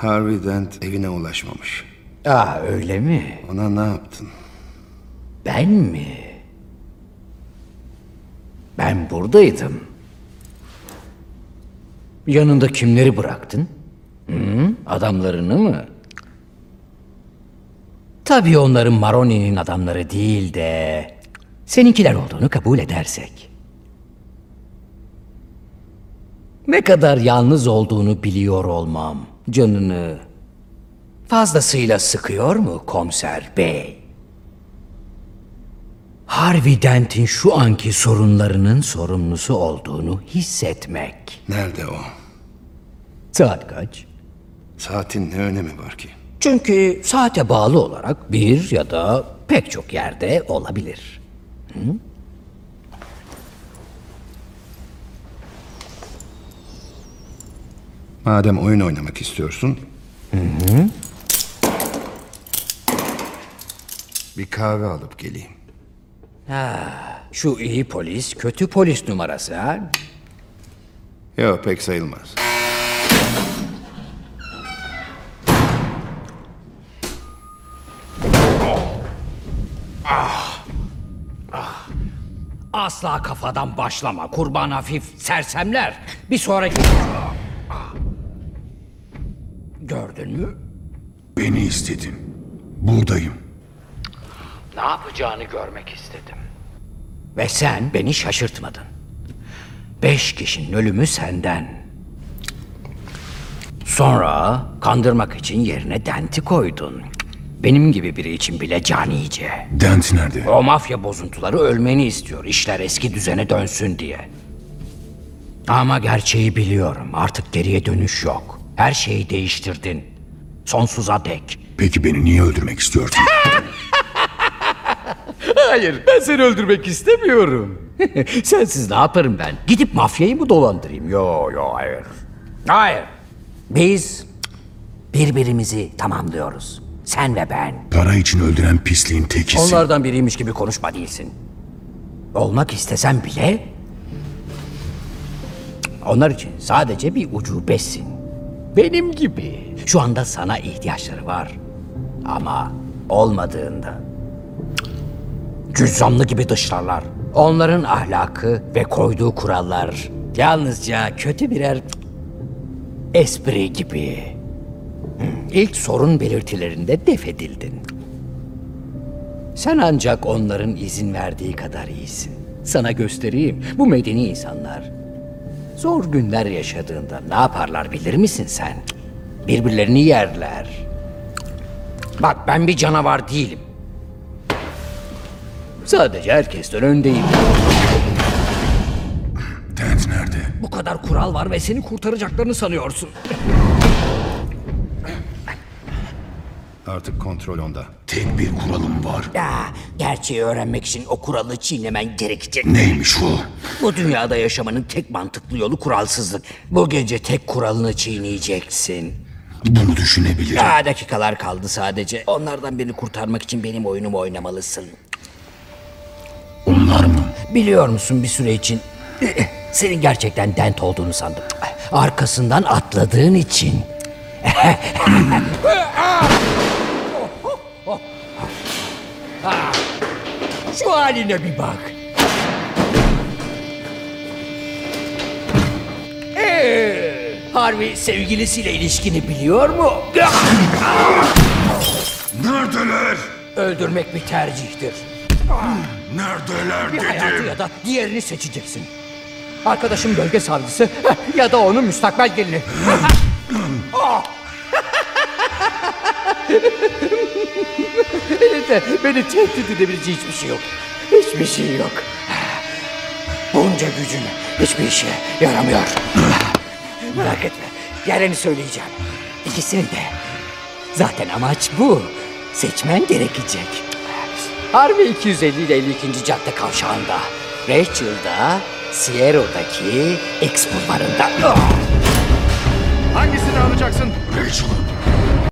Harvey Dent evine ulaşmamış. Aa öyle mi? Ona ne yaptın? Ben mi? Ben buradaydım. Yanında kimleri bıraktın? Hı? Adamlarını mı? Tabii onların Maroni'nin adamları değil de seninkiler olduğunu kabul edersek. Ne kadar yalnız olduğunu biliyor olmam canını fazlasıyla sıkıyor mu komiser bey? Harvey Dent'in şu anki sorunlarının sorumlusu olduğunu hissetmek. Nerede o? Saat kaç? Saatin ne önemi var ki? Çünkü saate bağlı olarak bir ya da pek çok yerde olabilir. Madem oyun oynamak istiyorsun... Bir kahve alıp geleyim. Şu iyi polis, kötü polis numarası ha? Yok pek sayılmaz. Asla kafadan başlama. Kurban hafif sersemler. Bir sonraki... Gördün mü? Beni istedin. Buradayım. Ne yapacağını görmek istedim. Ve sen beni şaşırtmadın. Beş kişinin ölümü senden. Sonra kandırmak için yerine denti koydun. Benim gibi biri için bile canice. Dent nerede? O mafya bozuntuları ölmeni istiyor. İşler eski düzene dönsün diye. Ama gerçeği biliyorum. Artık geriye dönüş yok. Her şeyi değiştirdin. Sonsuza dek. Peki beni niye öldürmek istiyorsun? Hayır, ben seni öldürmek istemiyorum. Sensiz ne yaparım ben? Gidip mafyayı mı dolandırayım? Yo, yo, hayır. Hayır. Biz birbirimizi tamamlıyoruz. Sen ve ben. Para için öldüren pisliğin tekisin. Onlardan biriymiş gibi konuşma değilsin. Olmak istesen bile... Onlar için sadece bir ucubesin. Benim gibi. Şu anda sana ihtiyaçları var. Ama olmadığında... Cüzzamlı gibi dışlarlar. Onların ahlakı ve koyduğu kurallar yalnızca kötü birer espri gibi. İlk sorun belirtilerinde def edildin. Sen ancak onların izin verdiği kadar iyisin. Sana göstereyim. Bu medeni insanlar zor günler yaşadığında ne yaparlar bilir misin sen? Birbirlerini yerler. Bak ben bir canavar değilim. Sadece herkesten öndeyim. Dent nerede? Bu kadar kural var ve seni kurtaracaklarını sanıyorsun. Artık kontrol onda. Tek bir kuralım var. Ya, gerçeği öğrenmek için o kuralı çiğnemen gerekecek. Neymiş o? Bu dünyada yaşamanın tek mantıklı yolu kuralsızlık. Bu gece tek kuralını çiğneyeceksin. Bunu düşünebilirim. Ya dakikalar kaldı sadece. Onlardan birini kurtarmak için benim oyunumu oynamalısın. Onlar mı? Biliyor musun bir süre için senin gerçekten dent olduğunu sandım. Arkasından atladığın için. Şu haline bir bak. Ee, Harvey sevgilisiyle ilişkini biliyor mu? Neredeler? Öldürmek bir tercihtir. Neredeler Bir hayatı dedim. ya da diğerini seçeceksin. Arkadaşım bölge savcısı ya da onun müstakbel gelini. Ah! Elinde beni tehdit edebileceği hiçbir şey yok. Hiçbir şey yok. Bunca gücün hiçbir işe yaramıyor. Merak etme. Yerini söyleyeceğim. İkisini de. Zaten amaç bu. Seçmen gerekecek. Harvey 250 ile 52. cadde kavşağında. Rachel'da Sierra'daki X bulvarında. Ah! Hangisini alacaksın? Rachel'ın.